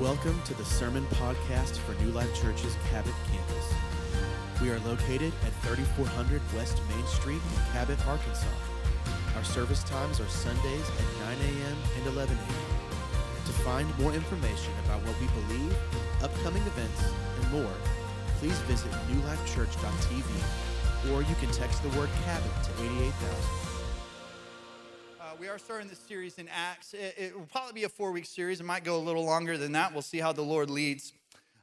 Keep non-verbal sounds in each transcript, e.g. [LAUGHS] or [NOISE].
Welcome to the Sermon Podcast for New Life Church's Cabot campus. We are located at 3400 West Main Street in Cabot, Arkansas. Our service times are Sundays at 9 a.m. and 11 a.m. To find more information about what we believe, upcoming events, and more, please visit newlifechurch.tv or you can text the word Cabot to 88000. Are starting this series in Acts. It, it will probably be a four week series. It might go a little longer than that. We'll see how the Lord leads.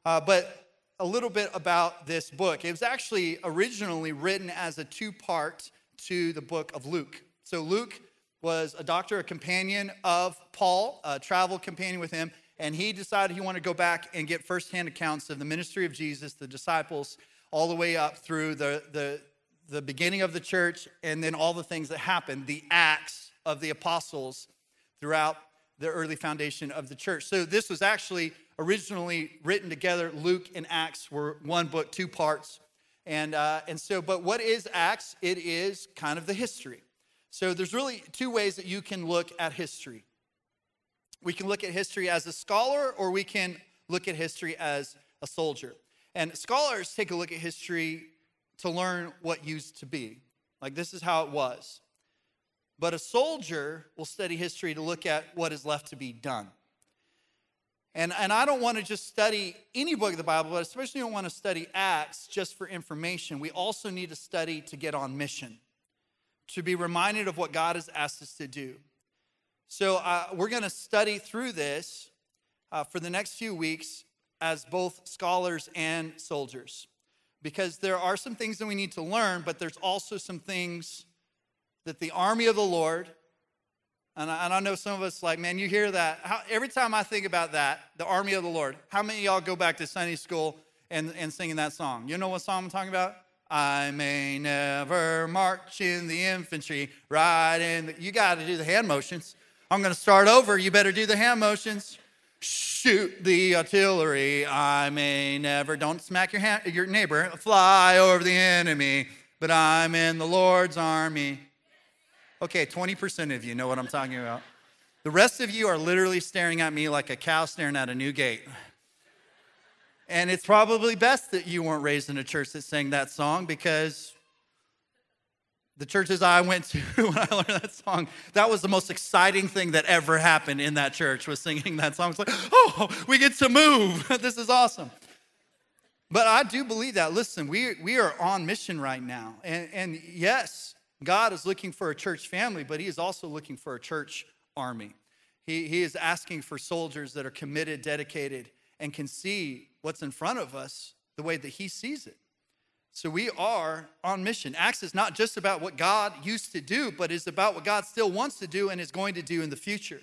Uh, but a little bit about this book. It was actually originally written as a two part to the book of Luke. So Luke was a doctor, a companion of Paul, a travel companion with him, and he decided he wanted to go back and get firsthand accounts of the ministry of Jesus, the disciples, all the way up through the, the, the beginning of the church and then all the things that happened, the acts of the apostles throughout the early foundation of the church. So this was actually originally written together. Luke and Acts were one book, two parts. And, uh, and so, but what is Acts? It is kind of the history. So there's really two ways that you can look at history. We can look at history as a scholar, or we can look at history as a soldier. And scholars take a look at history to learn what used to be. Like, this is how it was. But a soldier will study history to look at what is left to be done. And, and I don't want to just study any book of the Bible, but especially don't want to study Acts just for information. We also need to study to get on mission, to be reminded of what God has asked us to do. So uh, we're going to study through this uh, for the next few weeks as both scholars and soldiers, because there are some things that we need to learn, but there's also some things that the army of the Lord, and I, and I know some of us like, man, you hear that. How, every time I think about that, the army of the Lord, how many y'all go back to Sunday school and, and singing that song? You know what song I'm talking about? I may never march in the infantry, ride in the, you got to do the hand motions. I'm going to start over. You better do the hand motions. Shoot the artillery. I may never, don't smack your, hand, your neighbor, fly over the enemy, but I'm in the Lord's army. Okay, 20% of you know what I'm talking about. The rest of you are literally staring at me like a cow staring at a new gate. And it's probably best that you weren't raised in a church that sang that song because the churches I went to [LAUGHS] when I learned that song, that was the most exciting thing that ever happened in that church was singing that song. It's like, oh, we get to move. [LAUGHS] this is awesome. But I do believe that. Listen, we, we are on mission right now. And, and yes, God is looking for a church family, but He is also looking for a church army. He, he is asking for soldiers that are committed, dedicated, and can see what's in front of us the way that He sees it. So we are on mission. Acts is not just about what God used to do, but is about what God still wants to do and is going to do in the future.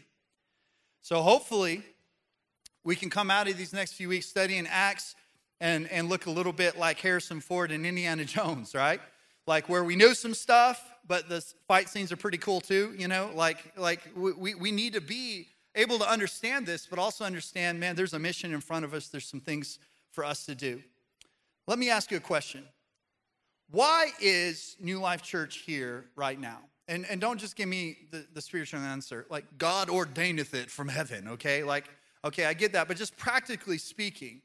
So hopefully, we can come out of these next few weeks studying Acts and, and look a little bit like Harrison Ford and Indiana [LAUGHS] Jones, right? Like where we know some stuff, but the fight scenes are pretty cool too, you know? Like, like we, we need to be able to understand this, but also understand, man, there's a mission in front of us. There's some things for us to do. Let me ask you a question. Why is New Life Church here right now? And, and don't just give me the, the spiritual answer, like God ordaineth it from heaven, okay? Like, okay, I get that, but just practically speaking,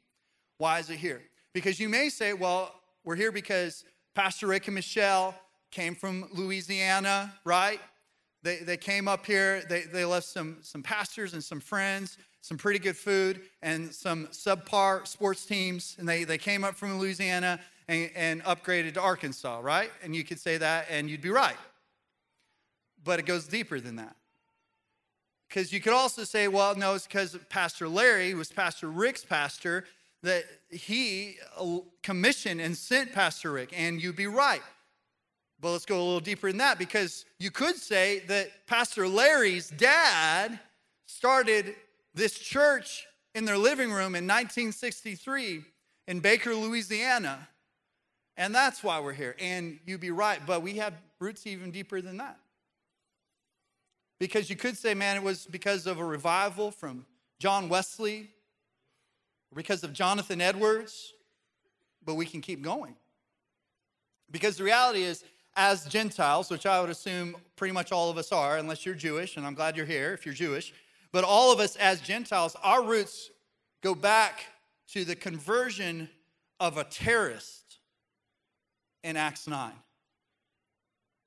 why is it here? Because you may say, well, we're here because Pastor Rick and Michelle came from Louisiana, right? They, they came up here, they, they left some, some pastors and some friends, some pretty good food, and some subpar sports teams. And they, they came up from Louisiana and, and upgraded to Arkansas, right? And you could say that and you'd be right. But it goes deeper than that. Because you could also say, well, no, it's because Pastor Larry was Pastor Rick's pastor, that he uh, commissioned and sent Pastor Rick, and you'd be right. But let's go a little deeper in that because you could say that Pastor Larry's dad started this church in their living room in 1963 in Baker, Louisiana. And that's why we're here. And you'd be right, but we have roots even deeper than that. Because you could say, man, it was because of a revival from John Wesley because of Jonathan Edwards, but we can keep going. Because the reality is, as Gentiles, which I would assume pretty much all of us are, unless you're Jewish, and I'm glad you're here if you're Jewish, but all of us as Gentiles, our roots go back to the conversion of a terrorist in Acts 9.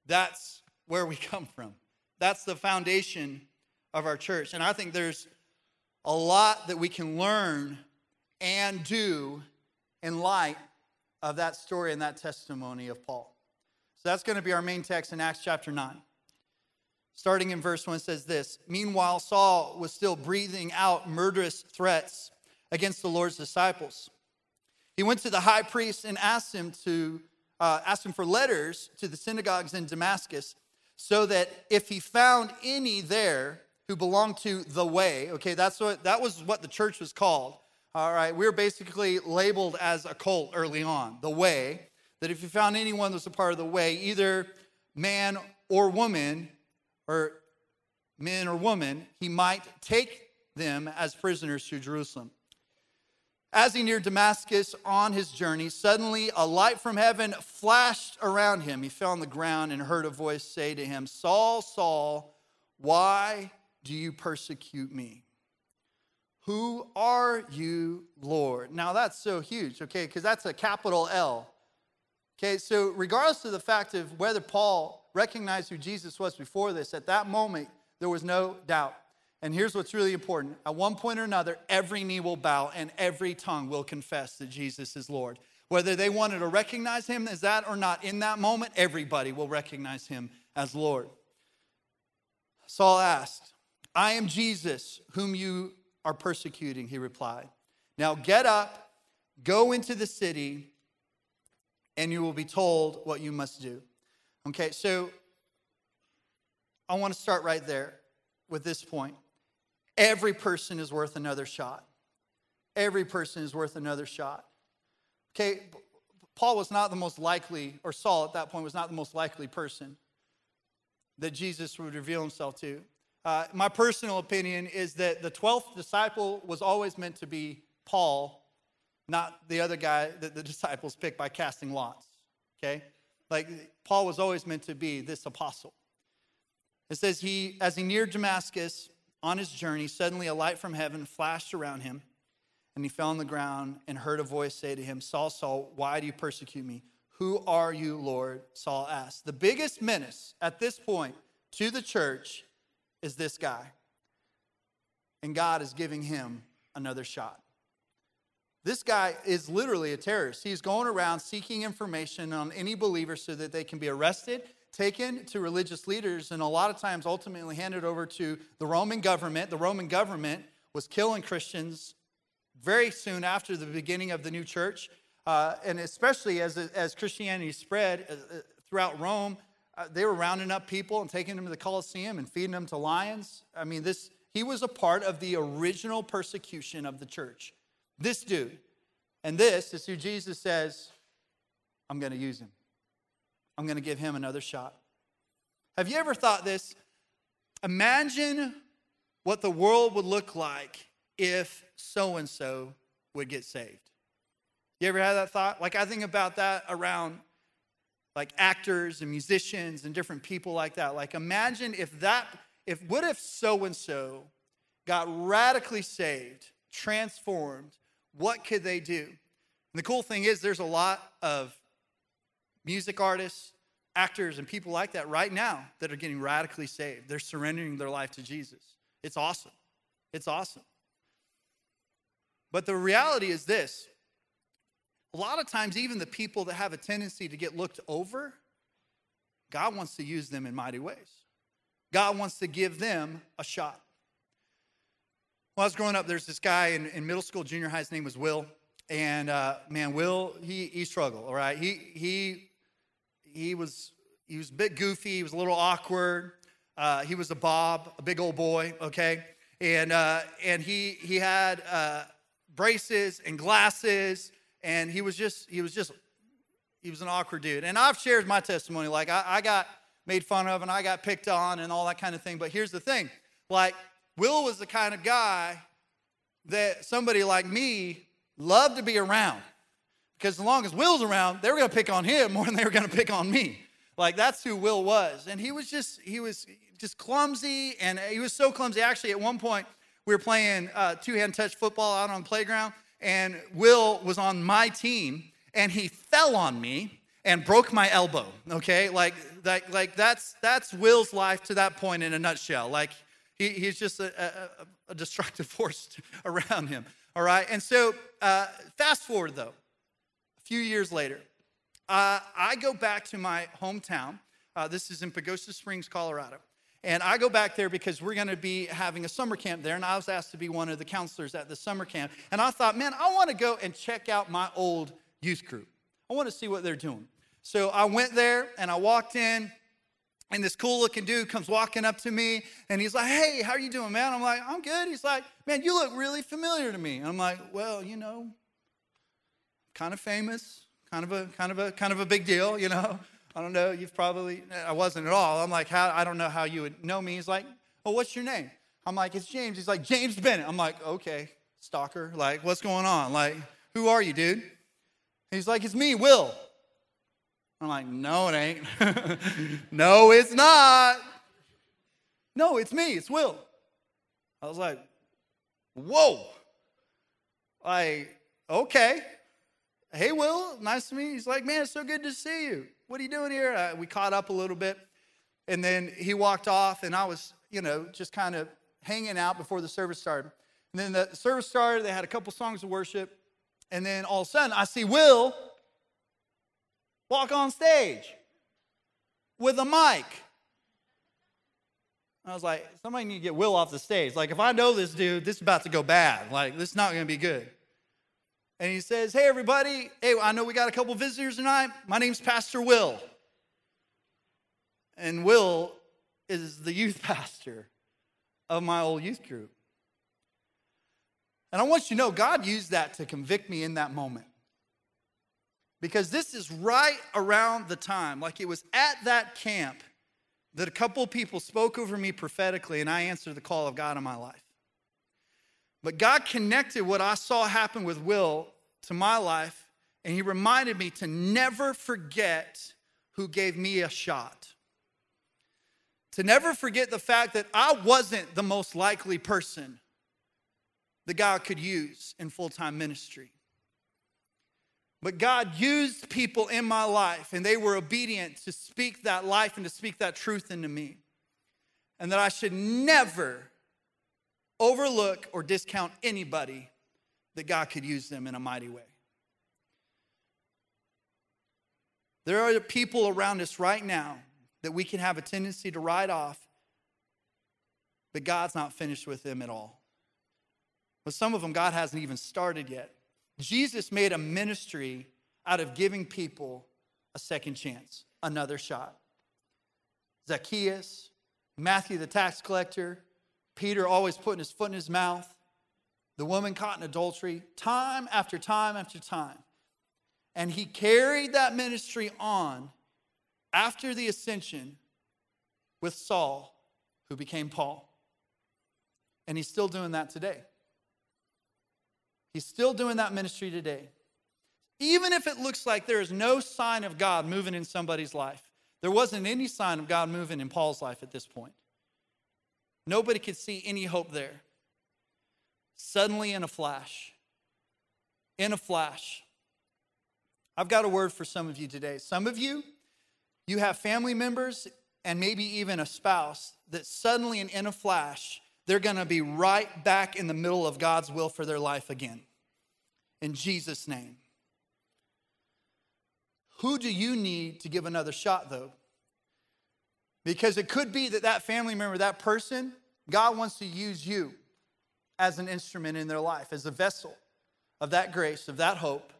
That's where we [LAUGHS] come from. That's the foundation of our church. And I think there's a lot that we can learn and do in light of that story and that testimony of Paul. So that's going to be our main text in Acts chapter 9. Starting in verse 1 it says this Meanwhile, Saul was still breathing out murderous threats against the Lord's disciples. He went to the high priest and asked him to uh, asked him for letters to the synagogues in Damascus, so that if he found any there who belonged to the way, okay, that's what that was what the church was called. All right, we were basically labeled as a cult early on, the way. That if you found anyone that was a part of the way, either man or woman, or men or woman, he might take them as prisoners to Jerusalem. As he neared Damascus on his journey, suddenly a light from heaven flashed around him. He fell on the ground and heard a voice say to him, Saul, Saul, why do you persecute me? Who are you, Lord? Now that's so huge, okay, because that's a capital L. Okay, so regardless of the fact of whether Paul recognized who Jesus was before this, at that moment, there was no doubt. And here's what's really important at one point or another, every knee will bow and every tongue will confess that Jesus is Lord. Whether they wanted to recognize him as that or not, in that moment, everybody will recognize him as Lord. Saul asked, I am Jesus, whom you are persecuting, he replied. Now get up, go into the city, and you will be told what you must do. Okay, so I want to start right there with this point. Every person is worth another shot. Every person is worth another shot. Okay, Paul was not the most likely, or Saul at that point was not the most likely person that Jesus would reveal himself to. Uh, my personal opinion is that the 12th disciple was always meant to be Paul, not the other guy that the [LAUGHS] disciples picked by casting lots. Okay? Like Paul was always meant to be this apostle. It says he, as he neared Damascus, on his journey, suddenly a light from heaven flashed around him, and he fell on the ground and heard a voice say to him, Saul, Saul, why do you persecute me? Who are you, Lord? Saul asked. The biggest menace at this point to the church is this guy. And God is giving him another shot. This guy is literally a terrorist. He's going around seeking information on any believer so that they can be arrested taken to religious leaders and a lot of times ultimately handed over to the Roman government. The Roman government was killing Christians very soon after the beginning of the new church. Uh, and especially as, as Christianity spread uh, uh, throughout Rome, uh, they were rounding up people and taking them to the Colosseum and feeding them to lions. I mean, this he was a part of the original persecution of the church. This dude. And this is who Jesus says, I'm going to use him. I'm going to give him another shot. Have you ever thought this? Imagine what the world would look like if so and so would get saved. You ever had that thought? Like, I think about that around like actors and musicians and different people like that. Like, imagine if that, if what if so and so got radically saved, transformed? What could they do? And the cool thing is, there's a lot of music artists, actors, and people like that right now that are getting radically saved. They're surrendering their life to Jesus. It's awesome. It's awesome. But the reality is this a lot of times, even the people that have a tendency to get looked over, God wants to use them in mighty ways. God wants to give them a shot. When I was growing up, there's this guy in, in middle school, junior high, his name was Will. And uh, man, Will, he, he struggled, all right? He, he he was he was a bit goofy. He was a little awkward. Uh, he was a Bob, a big old boy. Okay, and uh, and he he had uh, braces and glasses, and he was just he was just he was an awkward dude. And I've shared my testimony. Like I, I got made fun of and I got picked on and all that kind of thing. But here's the thing: like Will was the kind of guy that somebody like me loved to be around. Because as long as Will's around, they were going to pick on him [LAUGHS] more than they were going to pick on me. Like that's who Will was. And he was just, he was just clumsy. And he was so clumsy. Actually, at one point, we were playing uh, two hand touch football out on the playground, and Will was on my team, and he fell on me and broke my elbow. Okay, like like like that's that's Will's life to that point in a nutshell. Like he, he's just a, a, a, destructive [LAUGHS] force around him. All right, and so uh, fast forward though, a few years later, uh, I go back to my hometown. Uh, this is in Pagosa Springs, Colorado. And I go back there because we're going to be having a summer camp there. And I was asked to be one of the counselors at the summer camp. And I thought, man, I want to go and check out my old youth group. I want to see what they're doing. So I went there and I walked in. And this cool looking dude comes walking up to me and he's like, Hey, how are you doing, man? I'm like, I'm good. He's like, Man, you look really familiar to me. And I'm like, Well, you know, kind of famous, kind of a kind of a kind of a big deal, you know. I don't know, you've probably, I wasn't at all. I'm like, how, I don't know how you would know me. He's like, well, what's your name? I'm like, it's James. He's like, James Bennett. I'm like, okay, stalker. Like, what's going on? Like, who are you, dude? He's like, it's me, Will. I'm like, no, it ain't. [LAUGHS] no, it's not. No, it's me, it's Will. I was like, whoa. Like, okay. Hey, Will, nice to meet you. He's like, man, it's so good to see you. What are you doing here? Uh, we caught up a little bit. And then he walked off, and I was, you know, just kind of hanging out before the service started. And then the service started, they had a couple songs of worship. And then all of a sudden, I see Will walk on stage with a mic. I was like, somebody need to get Will off the stage. Like, if I know this dude, this is about to go bad. Like, this is not going to be good and he says, Hey, everybody. Hey, I know we got a couple visitors tonight. My name's Pastor Will. And Will is the youth [LAUGHS] pastor of my old youth group. And I want you to know, God used that to convict me in that moment. Because this is right around the time, like it was at that camp, that a couple people spoke over me prophetically, and I answered the call of God in my life. But God connected what I saw happen with Will to my life, and He reminded me to never forget who gave me a shot. To never forget the fact that I wasn't the most likely person that God could use in full time ministry. But God used people in my life, and they were obedient to speak that life and to speak that truth into me. And that I should never overlook or discount anybody that God could use them in a mighty way. There are people around us right now that we can have a tendency to write off, but God's not finished with them at all. But some of them, God hasn't even started yet. Jesus made a ministry out of giving people a second chance, another shot. Zacchaeus, Matthew the tax collector, Peter always putting his foot in his mouth, the woman caught in adultery, time after time after time. And he carried that ministry on after the ascension with Saul, who became Paul. And he's still doing that today. He's still doing that ministry today. Even if it looks like there is no sign of God moving in somebody's life, there wasn't any sign of God moving in Paul's life at this point. Nobody could see any hope there. Suddenly, in a flash, in a flash, I've got a word for some of you today. Some of you, you have family members and maybe even a spouse that suddenly and in a flash, they're to be right back in the middle of God's will for their life again. In Jesus' name. Who do you need to give another shot, though? Because it could be that that family member, that person, God wants to use you as an instrument in their life, as a vessel of that grace, of that hope,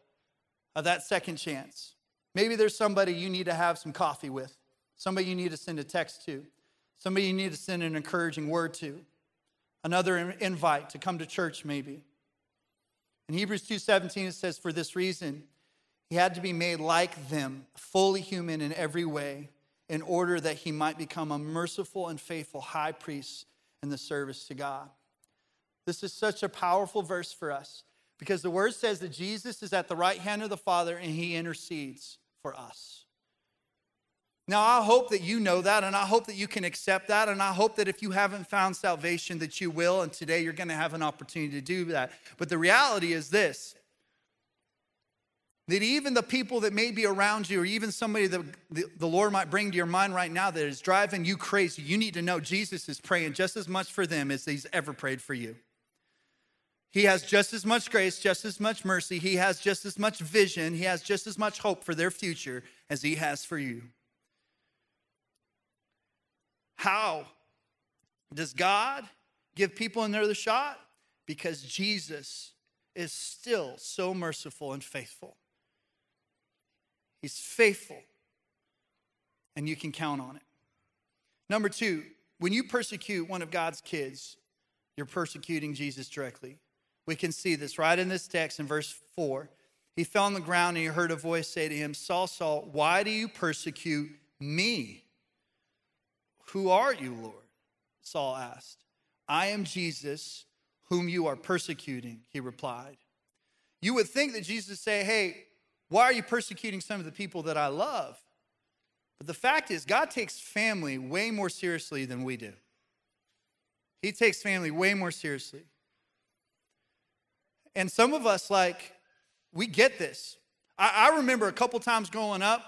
of that second chance. Maybe there's somebody you need to have some coffee with, somebody you need to send a text to, somebody you need to send an encouraging word to, another invite to come to church maybe. In Hebrews 2:17 it says for this reason he had to be made like them, fully human in every way, in order that he might become a merciful and faithful high priest in the service to God. This is such a powerful verse for us because the word says that Jesus is at the right hand of the Father and he intercedes for us. Now, I hope that you know that, and I hope that you can accept that, and I hope that if you haven't found salvation, that you will, and today you're to have an opportunity to do that. But the reality is this that even the people that may be around you, or even somebody that the Lord might bring to your mind right now that is driving you crazy, you need to know Jesus is praying just as much for them as he's ever prayed for you. He has just as much grace, just as much mercy. He has just as much vision. He has just as much hope for their future as he has for you. How does God give people another shot? Because Jesus is still so merciful and faithful. He's faithful, and you can count on it. Number two, when you persecute one of God's kids, you're persecuting Jesus directly. We can see this right in this text in verse 4. He fell on the ground and he heard a voice say to him, Saul, Saul, why do you persecute me? Who are you, Lord? Saul asked. I am Jesus, whom you are persecuting, he replied. You would think that Jesus would say, Hey, why are you persecuting some of the people that I love? But the fact is, God takes family way more seriously than we do. He takes family way more seriously. And some of us, like, we get this. I, I remember a couple times growing up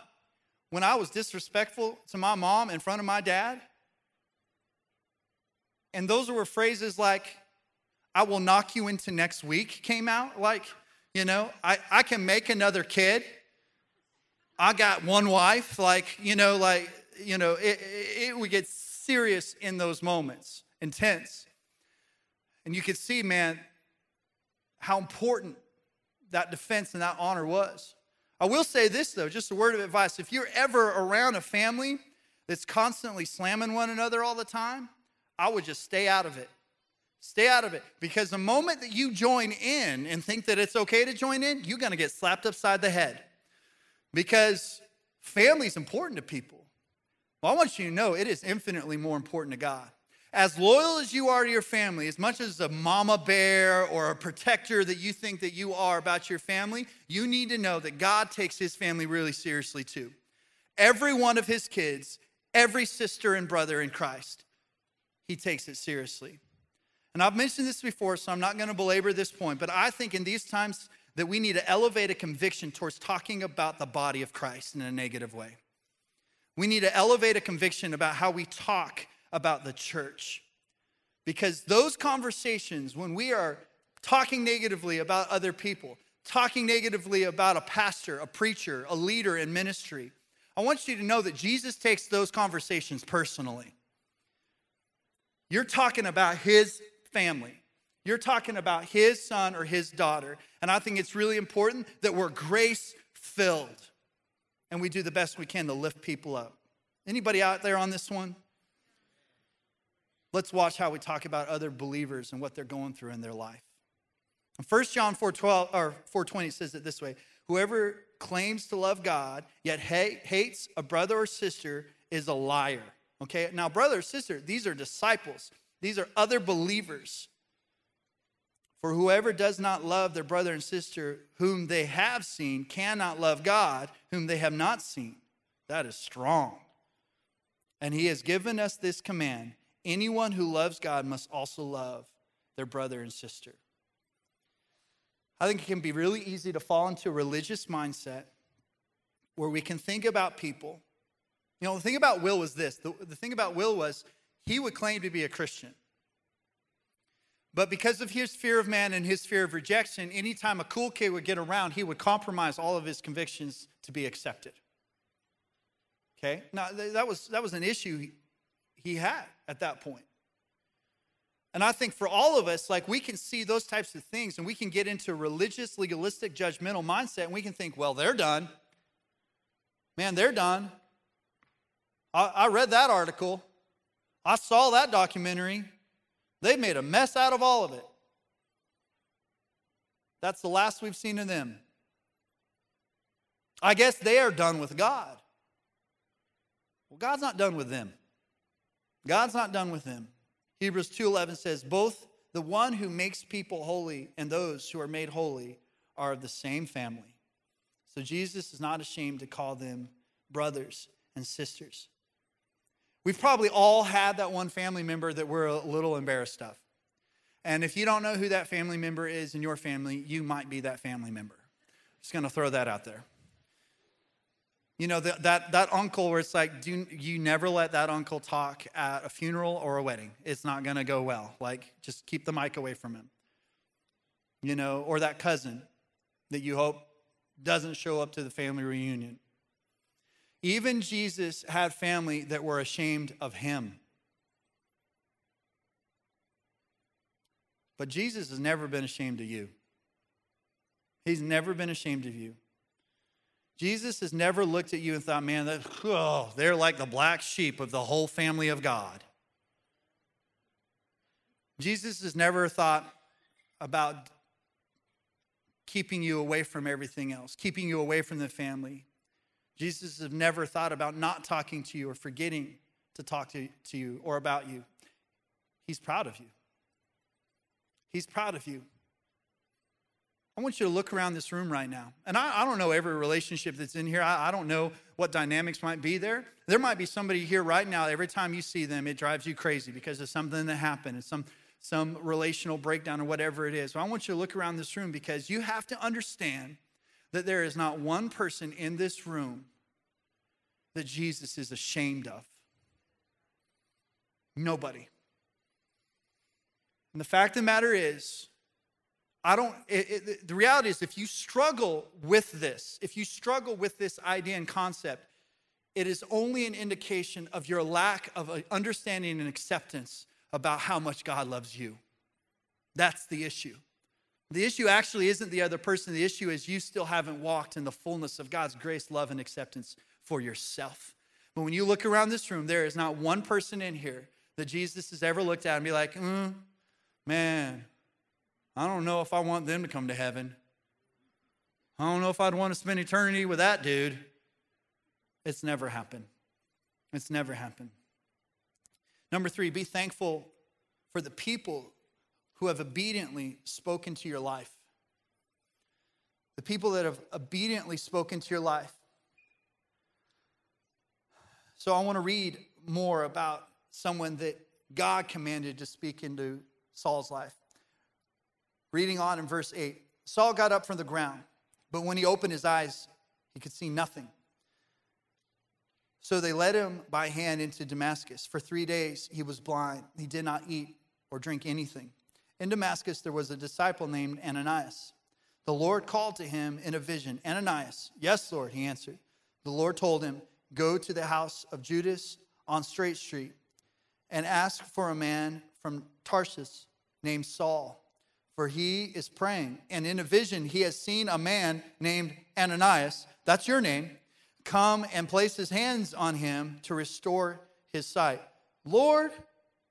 when I was disrespectful to my mom in front of my dad. And those were phrases like, I will knock you into next week came out. Like, you know, I, I can make another kid. I got one wife. Like, you know, like, you know, it, it, it would get serious in those moments, intense. And you could see, man, how important that defense and that honor was. I will say this, though, just a word of advice. If you're ever around a family that's constantly slamming one another all the time, I would just stay out of it. Stay out of it. Because the moment that you join in and think that it's okay to join in, you're going to get slapped upside the head. Because family is important to people. Well, I want you to know it is infinitely more important to God as loyal as you are to your family, as much as a mama bear or a protector that you think that you are about your family, you need to know that God takes his family really seriously too. Every one of his kids, every sister and brother in Christ, he takes it seriously. And I've mentioned this before, so I'm not going to belabor this point, but I think in these times that we need to elevate a conviction towards talking about the body of Christ in a negative way. We need to elevate a conviction about how we talk about the church. Because those conversations, when we are talking negatively about other people, talking negatively about a pastor, a preacher, a leader in ministry, I want you to know that Jesus takes those conversations personally. You're talking about his family. You're talking about his son or his daughter. And I think it's really important that we're grace filled and we do the best we can to lift people up. Anybody out there on this one? Let's watch how we talk about other believers and what they're going through in their life. In 1 John 4 12 or 420 says it this way whoever claims to love God yet hates a brother or sister is a liar. Okay, now, brother or sister, these are disciples, these are other believers. For whoever does not love their brother and sister whom they have seen cannot love God whom they have not seen. That is strong. And he has given us this command Anyone who loves God must also love their brother and sister. I think it can be really easy to fall into a religious mindset where we can think about people. You know, the thing about Will was this the, the thing about Will was he would claim to be a Christian. But because of his fear of man and his fear of rejection, anytime a cool kid would get around, he would compromise all of his convictions to be accepted. Okay? Now, that was, that was an issue he had at that point. And I think for all of us, like we can see those types of things and we can get into a religious, legalistic, judgmental mindset and we can think, well, they're done. Man, they're done. I, I read that article. I saw that documentary. They made a mess out of all of it. That's the last we've seen of them. I guess they are done with God. Well, God's not done with them. God's not done with them. Hebrews 2:11 says both the one who makes people holy and those who are made holy are of the same family. So Jesus is not ashamed to call them brothers and sisters. We've probably all had that one family member that we're a little embarrassed of. And if you don't know who that family member is in your family, you might be that family member. Just gonna throw that out there. You know, that, that, that uncle where it's like, do you never let that uncle talk at a funeral or a wedding. It's not gonna go well. Like, just keep the mic away from him. You know, or that cousin that you hope doesn't show up to the family reunion. Even Jesus had family that were ashamed of him. But Jesus has never been ashamed of you. He's never been ashamed of you. Jesus has never looked at you and thought, man, that, oh, they're like the black sheep of the whole family of God. Jesus has never thought about keeping you away from everything else, keeping you away from the family. Jesus has never thought about not talking to you or forgetting to talk to, to you or about you. He's proud of you. He's proud of you. I want you to look around this room right now. And I, I don't know every relationship that's in here. I, I, don't know what dynamics might be there. There might be somebody here right now, every time you see them, it drives you crazy because of something that happened and some, some relational breakdown or whatever it is. So I want you to look around this room because you have to understand that there is not one person in this room that Jesus is ashamed of. Nobody. And the fact of the matter is, I don't, it, it, the reality is, if you struggle with this, if you struggle with this idea and concept, it is only an indication of your lack of understanding and acceptance about how much God loves you. That's the issue. The issue actually isn't the other person, the issue is you still haven't walked in the fullness of God's grace, love, and acceptance for yourself. But when you look around this room, there is not one person in here that Jesus has ever looked at and be like, mm, man, I don't know if I want them to come to heaven. I don't know if I'd want to spend eternity with that dude. It's never happened. It's never happened. Number three, be thankful for the people who have obediently spoken to your life. The people that have obediently spoken to your life. So I want to read more about someone that God commanded to speak into Saul's life. Reading on in verse 8 Saul got up from the ground, but when he opened his eyes, he could see nothing. So they led him by hand into Damascus. For three days he was blind. He did not eat or drink anything. In Damascus there was a disciple named Ananias. The Lord called to him in a vision Ananias. Yes, Lord, he answered. The Lord told him, Go to the house of Judas on Straight Street and ask for a man from Tarsus named Saul for he is praying. And in a vision, he has seen a man named Ananias, that's your name, come and place his hands on him to restore his sight. Lord,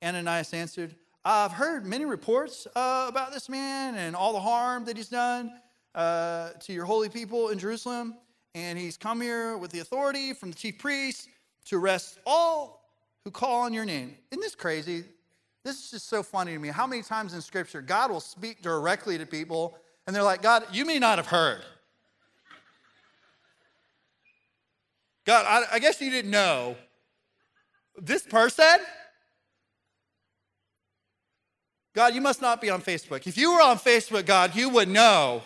Ananias answered, I've heard many reports uh, about this man and all the harm that he's done uh, to your holy people in Jerusalem. And he's come here with the authority from the chief priests to arrest all who call on your name. Isn't this crazy? This is just so funny to me. How many times in Scripture God will speak directly to people and they're like, God, you may not have heard. God, I, I guess you didn't know. This person? God, you must not be on Facebook. If you were on Facebook, God, you would know.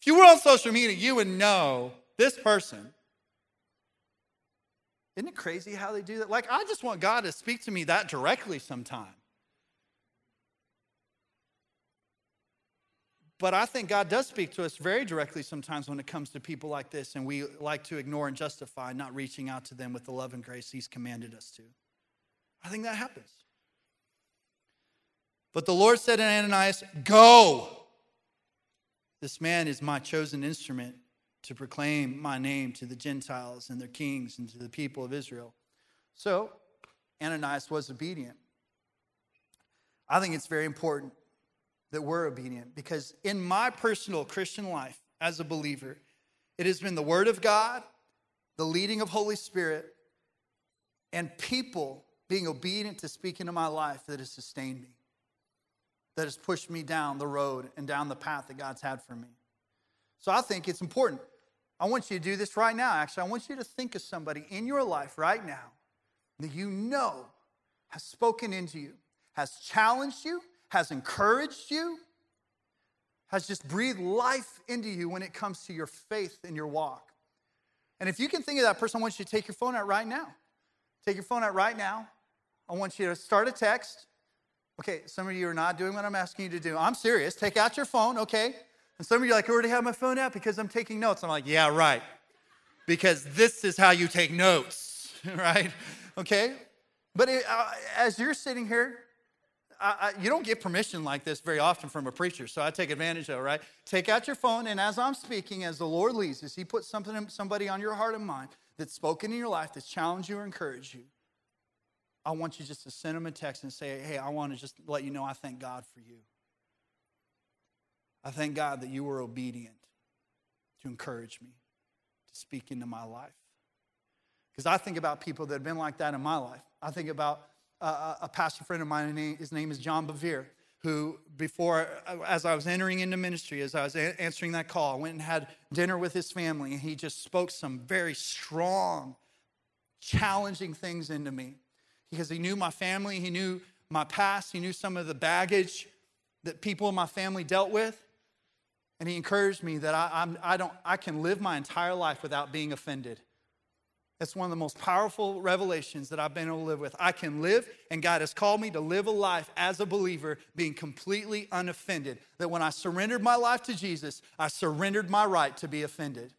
If you were on social media, you would know this person. Isn't it crazy how they do that? Like, I just want God to speak to me that directly sometime. But I think God does speak to us very directly sometimes when it comes to people like this, and we like to ignore and justify not reaching out to them with the love and grace He's commanded us to. I think that happens. But the Lord said to Ananias, Go. This man is my chosen instrument to proclaim my name to the Gentiles and their kings and to the people of Israel. So Ananias was obedient. I think it's very important that we're obedient because in my personal Christian life as a believer, it has been the Word of God, the leading of Holy Spirit, and people being obedient to speak into my life that has sustained me, that has pushed me down the road and down the path that God's had for me. So I think it's important. I want you to do this right now. Actually, I want you to think of somebody in your life right now that you know has spoken into you, has challenged you, has encouraged you, has just breathed life into you when it comes to your faith and your walk. And if you can think of that person, I want you to take your phone out right now. Take your phone out right now. I want you to start a text. Okay, some of you are not doing what I'm asking you to do. I'm serious. Take out your phone, okay? And some of you are like, I already have my phone out because I'm taking notes. I'm like, yeah, right. Because this is how you take notes, [LAUGHS] right? Okay? But it, uh, as you're sitting here, I, I, you don't get permission like this very often from a preacher, so I take advantage of it, right? Take out your phone, and as I'm speaking, as the Lord leads, as He puts something, somebody on your heart and mind that's spoken in your life, that's challenged you or encouraged you, I want you just to send them a text and say, hey, I want to just let you know I thank God for you. I thank God that you were obedient to encourage me, to speak into my life. Because I think about people that have been like that in my life. I think about uh, a pastor friend of mine, his name is John Bevere, who before, as I was entering into ministry, as I was a- answering that call, I went and had dinner with his family, and he just spoke some very strong, challenging things into me. Because he knew my family, he knew my past, he knew some of the baggage that people in my family dealt with. And he encouraged me that I, I'm, I, don't, I can live my entire life without being offended. That's one of the most powerful revelations that I've been able to live with. I can live, and God has called me to live a life as a believer, being completely unoffended. That when I surrendered my life to Jesus, I surrendered my right to be offended.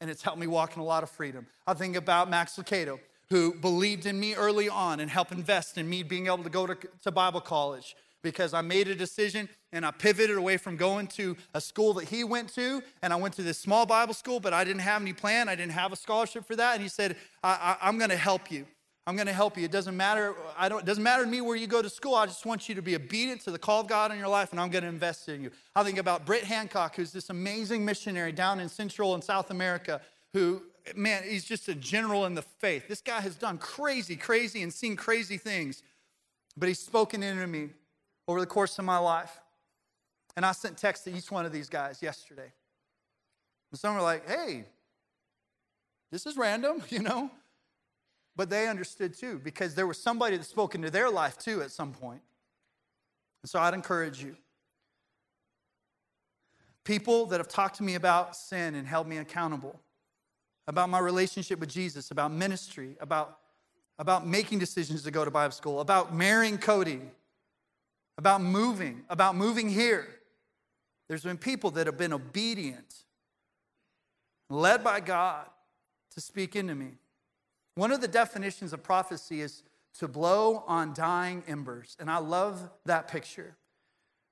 And it's helped me walk in a lot of freedom. I think about Max Lucado, who believed in me early on and helped invest in me being able to go to, to Bible college because I made a decision and I pivoted away from going to a school that he went to. And I went to this small Bible school, but I didn't have any plan. I didn't have a scholarship for that. And he said, I, am going to help you. I'm going to help you. It doesn't matter. I don't, it doesn't matter to me where you go to school. I just want you to be obedient to the call of God in your life, and I'm going to invest in you. I think about Britt Hancock, who's this amazing missionary down in Central and South America, who, man, he's just a general in the faith. This guy has done crazy, crazy, and seen crazy things, but he's spoken into me over the course of my life. And I sent texts to each one of these guys yesterday. And some were like, hey, this is random, [LAUGHS] you know? But they understood too, because there was somebody that spoke into their life too at some point. And so I'd encourage you. People that have talked to me about sin and held me accountable, about my relationship with Jesus, about ministry, about, about making decisions to go to Bible school, about marrying Cody, about moving, about moving here. There's been people that have been obedient, led by God to speak into me. One of the definitions of prophecy is to blow on dying embers. And I love that picture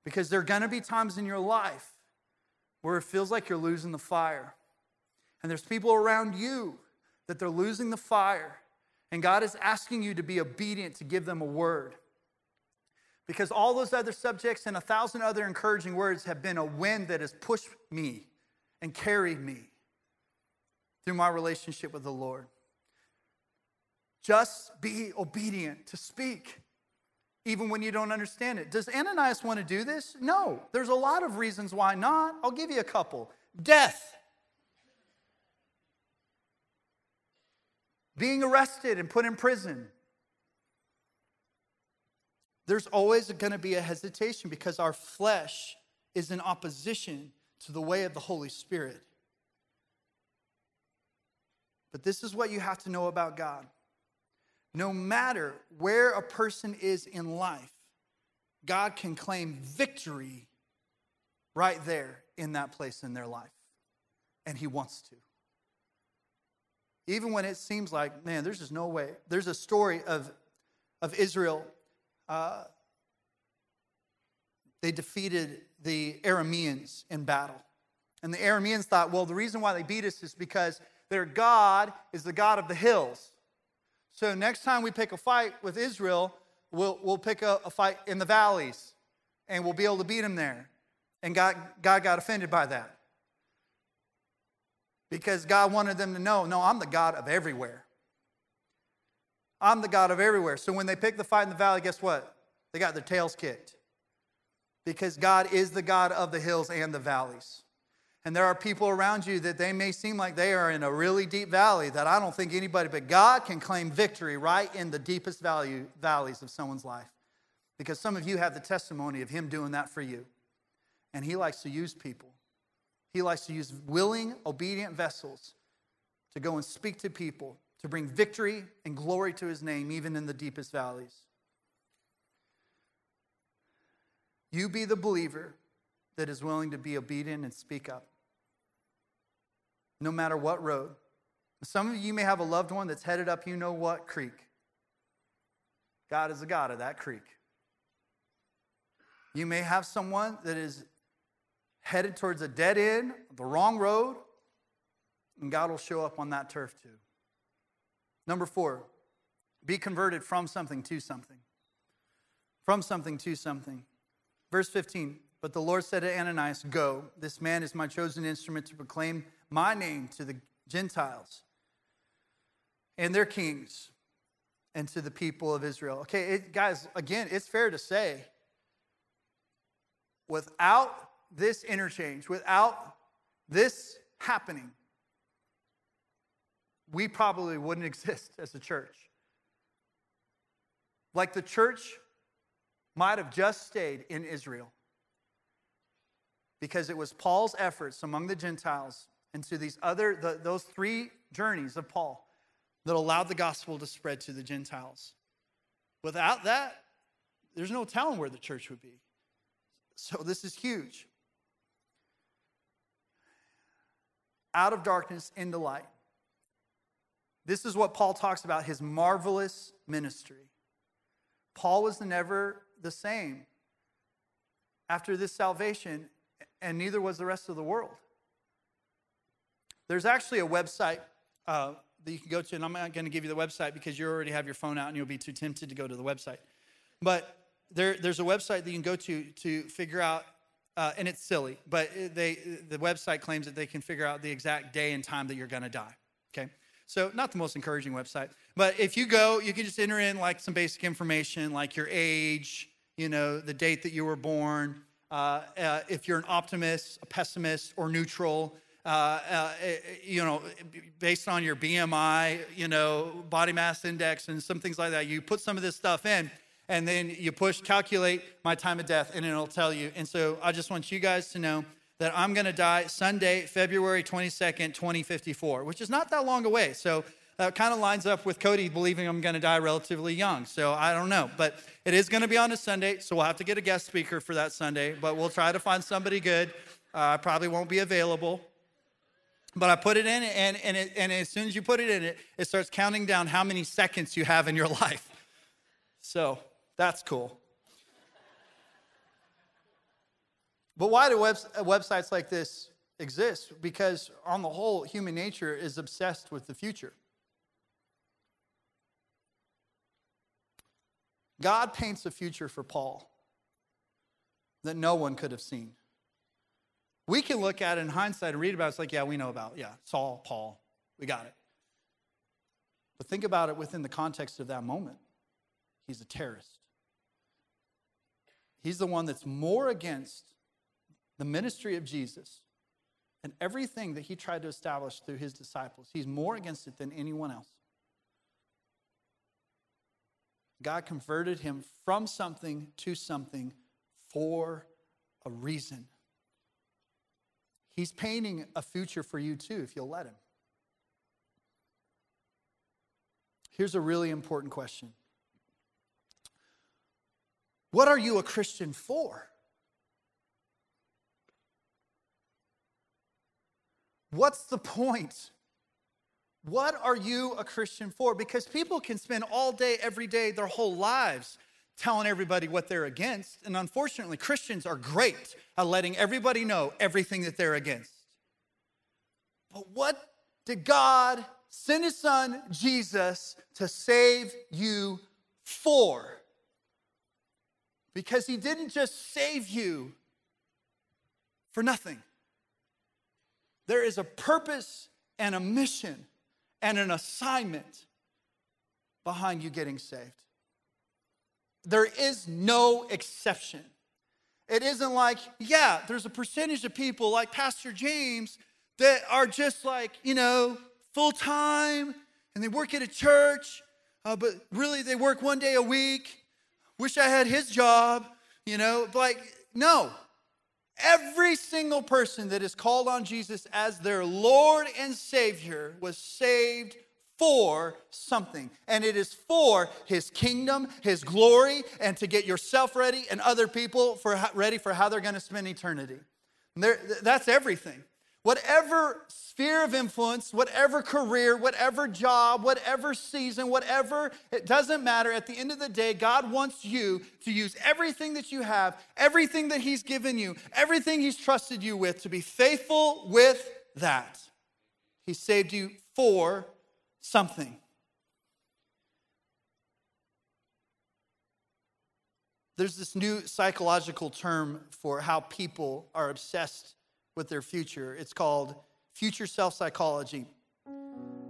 because there are going to be times in your life where it feels like you're losing the fire. And there's people around you that they're losing the fire. And God is asking you to be obedient to give them a word. Because all those other subjects and a thousand other encouraging words have been a wind that has pushed me and carried me through my relationship with the Lord. Just be obedient to speak, even when you don't understand it. Does Ananias want to do this? No. There's a lot of reasons why not. I'll give you a couple death, being arrested and put in prison there's always going to be a hesitation because our flesh is in opposition to the way of the Holy Spirit. But this is what you have to know about God. No matter where a person is in life, God can claim victory right there in that place in their life. And He wants to. Even when it seems like, man, there's just no way. There's a story of, of Israel uh, they defeated the Arameans in battle. And the Arameans thought, well, the reason why they beat us is because their God is the God of the hills. So next time we pick a fight with Israel, we'll, we'll pick a, a fight in the valleys and we'll be able to beat them there. And God, God got offended by that. Because God wanted them to know, no, I'm the God of everywhere. I'm the God of everywhere. So when they pick the fight in the valley, guess what? They got their tails kicked. Because God is the God of the hills and the valleys. And there are people around you that they may seem like they are in a really deep valley that I don't think anybody but God can claim victory right in the deepest value, valleys of someone's life. Because some of you have the testimony of Him doing that for you. And He likes to use people, He likes to use willing, obedient vessels to go and speak to people, to bring victory and glory to His name, even in the deepest valleys. You be the believer that is willing to be obedient and speak up no matter what road. Some of you may have a loved one that's headed up you know what creek. God is the God of that creek. You may have someone that is headed towards a dead end, the wrong road, and God will show up on that turf too. Number four, be converted from something to something. From something to something. Verse 15, but the Lord said to Ananias, Go, this man is my chosen instrument to proclaim my name to the Gentiles and their kings and to the people of Israel. Okay, it, guys, again, it's fair to say without this interchange, without this happening, we probably wouldn't [LAUGHS] exist as a church. Like the church might have just stayed in Israel because it was Paul's efforts among the Gentiles and to these other, the, those three journeys of Paul that allowed the gospel to spread to the Gentiles. Without that, there's no telling where the church would be. So this is huge. Out of darkness into light. This is what Paul talks about his marvelous ministry. Paul was never the same after this salvation, and neither was the rest of the world. There's actually a website uh, that you can go to, and I'm not going to give you the website because you already have your phone out and you'll be too tempted to go to the website. But there, there's a website that you can go to to figure out, uh, and it's silly, but they, the website claims that they can figure out the exact day and time that you're going to die. Okay? So, not the most encouraging website. But if you go, you can just enter in like some basic information like your age, you know, the date that you were born, uh, uh, if you're an optimist, a pessimist, or neutral, uh, uh, you know, based on your BMI, you know, body mass index, and some things like that. You put some of this stuff in, and then you push calculate my time of death, and it'll tell you. And so I just want you guys to know that I'm going to die Sunday, February 22nd, 2054, which is not that long away. So that kind of lines up with Cody believing I'm going to die relatively young. So I don't know. But it is going to be on a Sunday, so we'll have to get a guest speaker for that Sunday. But we'll try to find somebody good. Uh, I uh, probably won't be available. But I put it in, and, and, it, and as soon as you put it in, it, it starts counting down how many seconds you have in your [LAUGHS] life. So that's cool. But why do web, uh, websites like this exist? Because, on the whole, human nature is obsessed with the future. God paints a future for Paul that no one could have seen. We can look at it in hindsight and read about it. It's like, yeah, we know about, it. yeah, Saul, Paul, we got it. But think about it within the context of that moment. He's a terrorist. He's the one that's more against the ministry of Jesus and everything that he tried to establish through his disciples. He's more against it than anyone else. God converted him from something to something for a reason. He's painting a future for you too, if you'll let Him. Here's a really important question What are you a Christian for? What's the point? What are you a Christian for? Because people can spend all day, every day, their whole lives telling everybody what they're against. And unfortunately, Christians are great at letting everybody know everything that they're against. But what did God send his son Jesus to save you for? Because he didn't just save you for nothing. There is a purpose and a mission and an assignment behind you getting saved. There is no exception. It isn't like, yeah, there's a percentage of people like Pastor James that are just like, you know, full time and they work at a church, uh, but really they work one day a week. Wish I had his job, you know, like, no. Every single person that is called on Jesus as their Lord and Savior was saved for something. And it is for his kingdom, his glory, and to get yourself ready and other people for, ready for how they're going to spend eternity. There, that's everything. Whatever sphere of influence, whatever career, whatever job, whatever season, whatever, it doesn't matter. At the end of the day, God wants you to use everything that you have, everything that He's given you, everything He's trusted you with, to be faithful with that. He saved you for something. There's this new psychological term for how people are obsessed with their future. It's called future self psychology.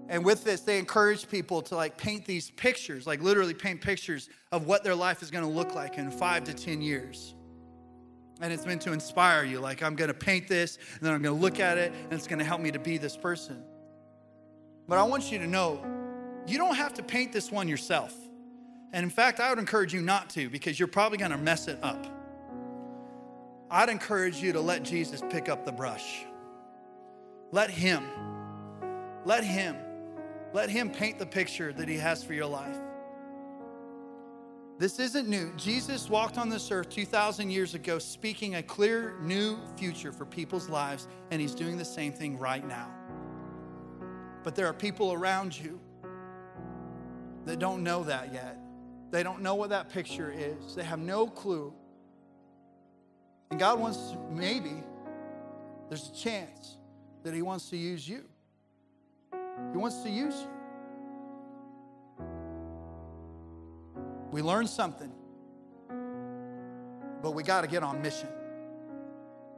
And with this, they encourage people to like paint these pictures, like literally paint pictures of what their life is going to look like in five to 10 years. And it's meant to inspire you. Like, I'm going to paint this, and then I'm going to look at it, and it's going to help me to be this person. But I want you to know you don't have to paint this one yourself. And in fact, I would encourage you not to because you're probably going to mess it up. I'd encourage you to let Jesus pick up the brush. Let Him, let Him, let Him paint the picture that He has for your life. This isn't new. Jesus walked on this earth 2,000 years ago, speaking a clear new future for people's lives, and He's doing the same thing right now. But there are people around you that don't know that yet. They don't know what that picture is, they have no clue. And God wants, maybe, there's a chance that He wants to use you. He wants to use you. We learn something, but we got to get on mission.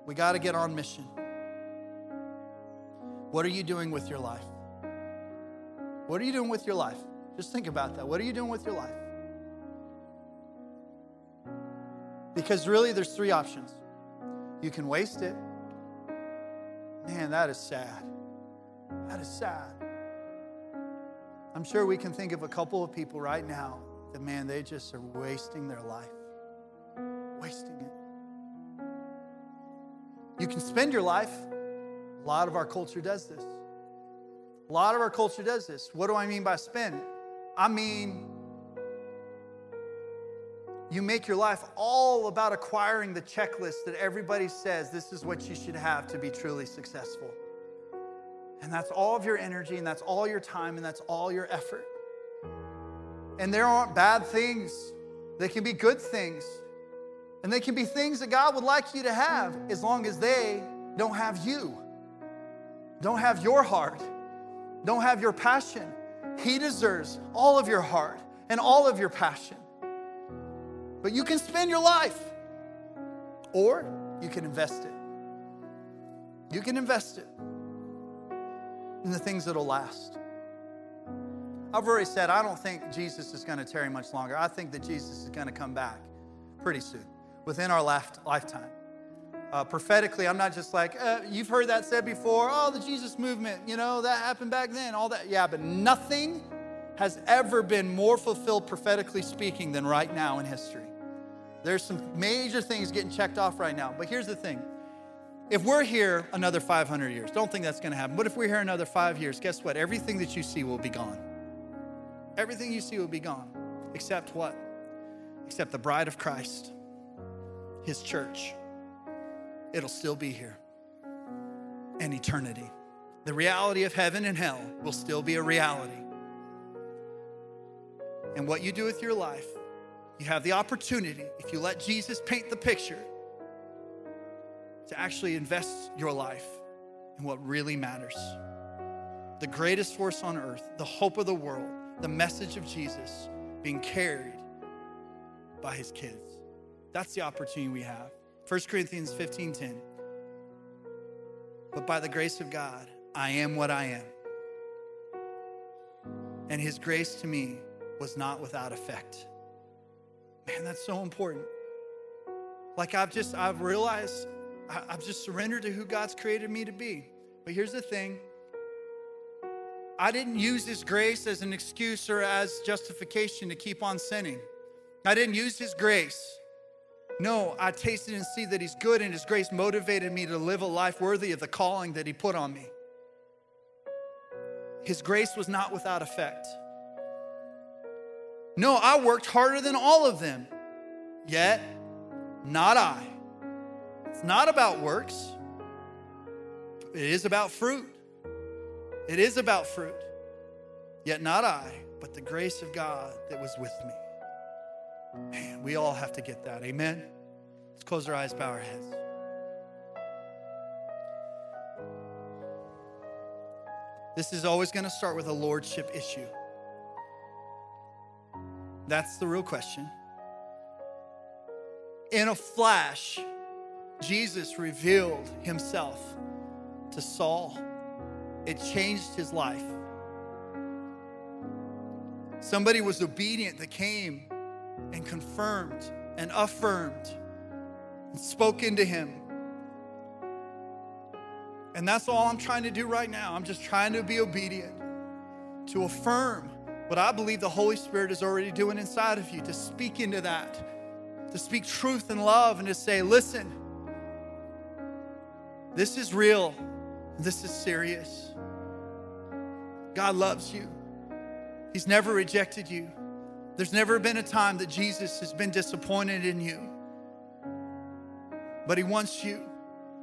We got to get on mission. What are you doing with your life? What are you doing with your life? Just think about that. What are you doing with your life? Because really, there's three options. You can waste it. Man, that is sad. That is sad. I'm sure we can think of a couple of people right now that, man, they just are wasting their life. Wasting it. You can spend your life. A lot of our culture does this. A lot of our culture does this. What do I mean by spend? I mean, you make your life all about acquiring the checklist that everybody says this is what you should have to be truly successful. And that's all of your energy, and that's all your time, and that's all your effort. And there aren't bad things, they can be good things. And they can be things that God would like you to have as long as they don't have you, don't have your heart don't have your passion. He deserves all of your heart and all of your passion. But you can spend your life, or you can invest it. You can invest it in the things that'll last. I've already said I don't think Jesus is going to tarry much longer. I think that Jesus is going to come back pretty soon, within our lifetime. Uh, prophetically, I'm not just like, uh, you've heard that said before, oh, the Jesus movement, you know, that happened back then, all that. Yeah, but nothing has ever been more fulfilled prophetically speaking than right now in history. There's some major things getting checked off right now. But here's the thing if we're here another 500 years, don't think that's going to happen. But if we're here another five years, guess what? Everything that you see will be gone. Everything you see will be gone. Except what? Except the bride of Christ, his church it'll still be here. And eternity. The reality of heaven and hell will still be a reality. And what you do with your life, you have the opportunity, if you let Jesus paint the picture, to actually invest your life in what really matters. The greatest force on earth, the hope of the world, the message of Jesus being carried by his kids. That's the opportunity we have. 1 Corinthians 15:10. But by the grace of God, I am what I am. And his grace to me was not without effect. Man, that's so important. Like I've just, I've realized I've just surrendered to who God's created me to be. But here's the thing I didn't use His grace as an excuse or as justification to keep on sinning. I didn't use His grace. No, I tasted and see that He's good, and His grace motivated me to live a life worthy of the calling that He put on me. His grace was not without effect. No, I worked harder than all of them, yet not I. It's not about works, it is about fruit. It is about fruit. Yet not I, but the grace of God that was with me. Man, we all have to get that. Amen. Let's close our eyes, bow our heads. This is always going to start with a lordship issue. That's the real question. In a flash, Jesus revealed himself to Saul. It changed his life. Somebody was obedient that came and confirmed and affirmed and spoke into him. And that's all I'm trying to do right now. I'm just trying to be obedient, to affirm what I believe the Holy Spirit is already doing inside of you, to speak into that, to speak truth and love, and to say, listen, this is real, this is serious. God loves you, He's never rejected you. There's never been a time that Jesus has been disappointed in you. But He wants you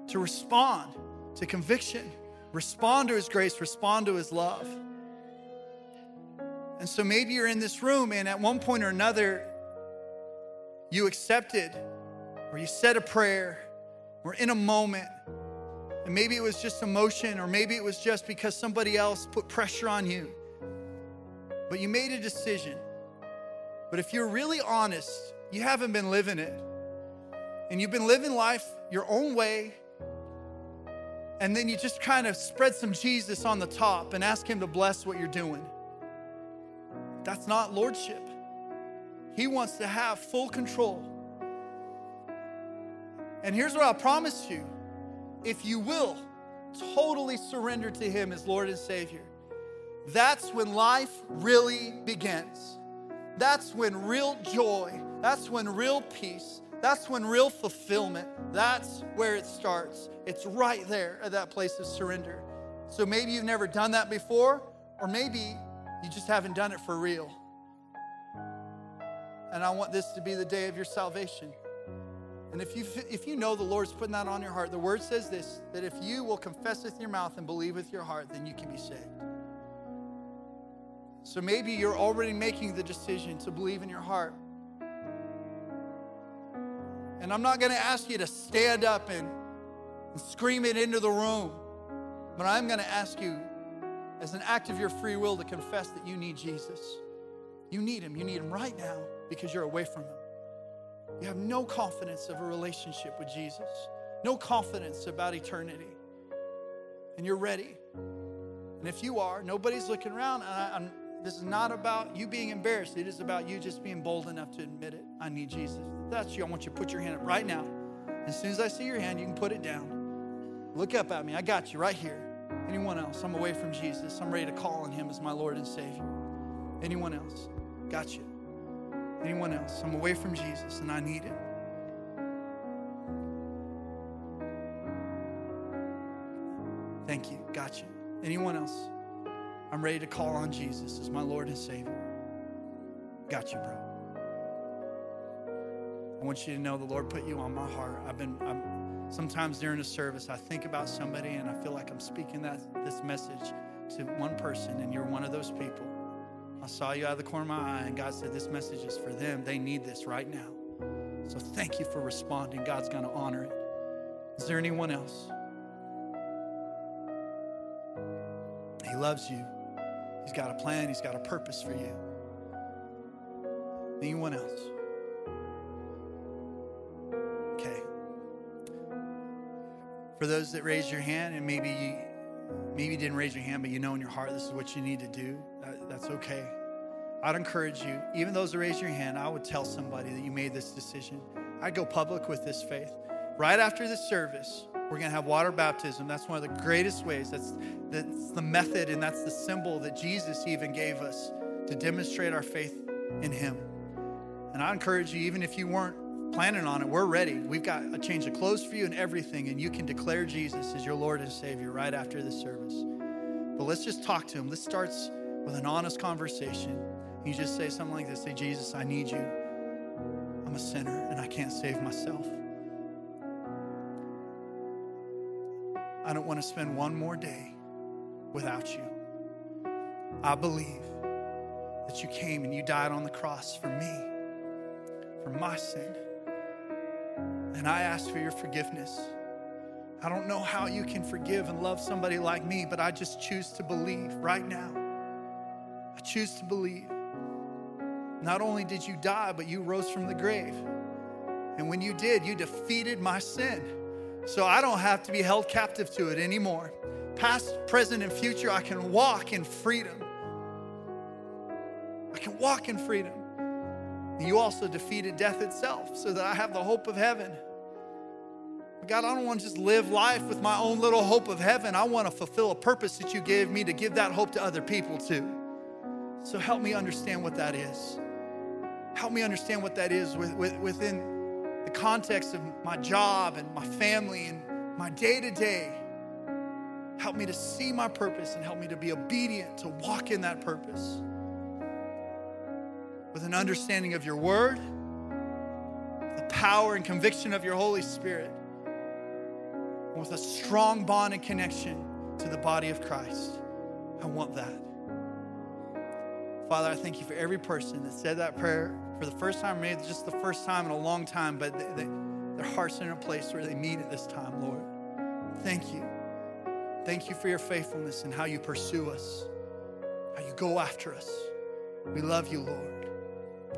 to respond to conviction, respond to His grace, respond to His love. And so maybe you're in this room and at one point or another, you accepted or you said a prayer or in a moment. And maybe it was just emotion or maybe it was just because somebody else put pressure on you. But you made a decision. But if you're really honest, you haven't been living it. And you've been living life your own way. And then you just kind of spread some Jesus on the top and ask Him to bless what you're doing. That's not lordship. He wants to have full control. And here's what I promise you if you will totally surrender to Him as Lord and Savior, that's when life really begins. That's when real joy, that's when real peace, that's when real fulfillment, that's where it starts. It's right there at that place of surrender. So maybe you've never done that before, or maybe you just haven't done it for real. And I want this to be the day of your salvation. And if you, if you know the Lord's putting that on your heart, the word says this that if you will confess with your mouth and believe with your heart, then you can be saved. So maybe you're already making the decision to believe in your heart. And I'm not going to ask you to stand up and, and scream it into the room, but I'm going to ask you as an act of your free will to confess that you need Jesus. You need him. You need him right now because you're away from him. You have no confidence of a relationship with Jesus, no confidence about eternity. And you're ready. And if you are, nobody's looking around. I, this is not about you being embarrassed. It is about you just being bold enough to admit it. I need Jesus. If that's you. I want you to put your hand up right now. As soon as I see your hand, you can put it down. Look up at me. I got you right here. Anyone else? I'm away from Jesus. I'm ready to call on him as my Lord and Savior. Anyone else? Got you. Anyone else? I'm away from Jesus and I need him. Thank you. Got you. Anyone else? I'm ready to call on Jesus as my Lord and Savior. Got you, bro. I want you to know the Lord put you on my heart. I've been, I'm, sometimes during a service, I think about somebody and I feel like I'm speaking that this message to one person, and you're one of those people. I saw you out of the corner of my eye, and God said, This message is for them. They need this right now. So thank you for responding. God's going to honor it. Is there anyone else? He loves you. He's got a plan, He's got a purpose for you. Anyone else? For those that raise your hand, and maybe you, maybe you didn't raise your hand, but you know in your heart this is what you need to do, that, that's okay. I'd encourage you, even those that raise your hand, I would tell somebody that you made this decision. I'd go public with this faith. Right after this service, we're going to have water baptism. That's one of the greatest ways. That's, that's the method and that's the symbol that Jesus even gave us to demonstrate our faith in Him. And I encourage you, even if you weren't planning on it, we're ready. We've got a change of clothes for you and everything, and you can declare Jesus as your Lord and Savior right after this service. But let's just talk to Him. This starts with an honest conversation. You just say something like this Say, Jesus, I need you. I'm a sinner and I can't save myself. I don't want to spend one more day without you. I believe that you came and you died on the cross for me, for my sin. And I ask for your forgiveness. I don't know how you can forgive and love somebody like me, but I just choose to believe right now. I choose to believe. Not only did you die, but you rose from the grave. And when you did, you defeated my sin. So I don't have to be held captive to it anymore. Past, present, and future, I can walk in freedom. I can walk in freedom. You also defeated death itself so that I have the hope of heaven. God, I don't want to just live life with my own little hope of heaven. I want to fulfill a purpose that you gave me to give that hope to other people too. So help me understand what that is. Help me understand what that is within the context of my job and my family and my day to day. Help me to see my purpose and help me to be obedient, to walk in that purpose with an understanding of your word, the power and conviction of your Holy Spirit, and with a strong bond and connection to the body of Christ. I want that. Father, I thank you for every person that said that prayer for the first time, maybe just the first time in a long time, but they, they, their hearts are in a place where they meet at this time, Lord. Thank you. Thank you for your faithfulness and how you pursue us, how you go after us. We love you, Lord.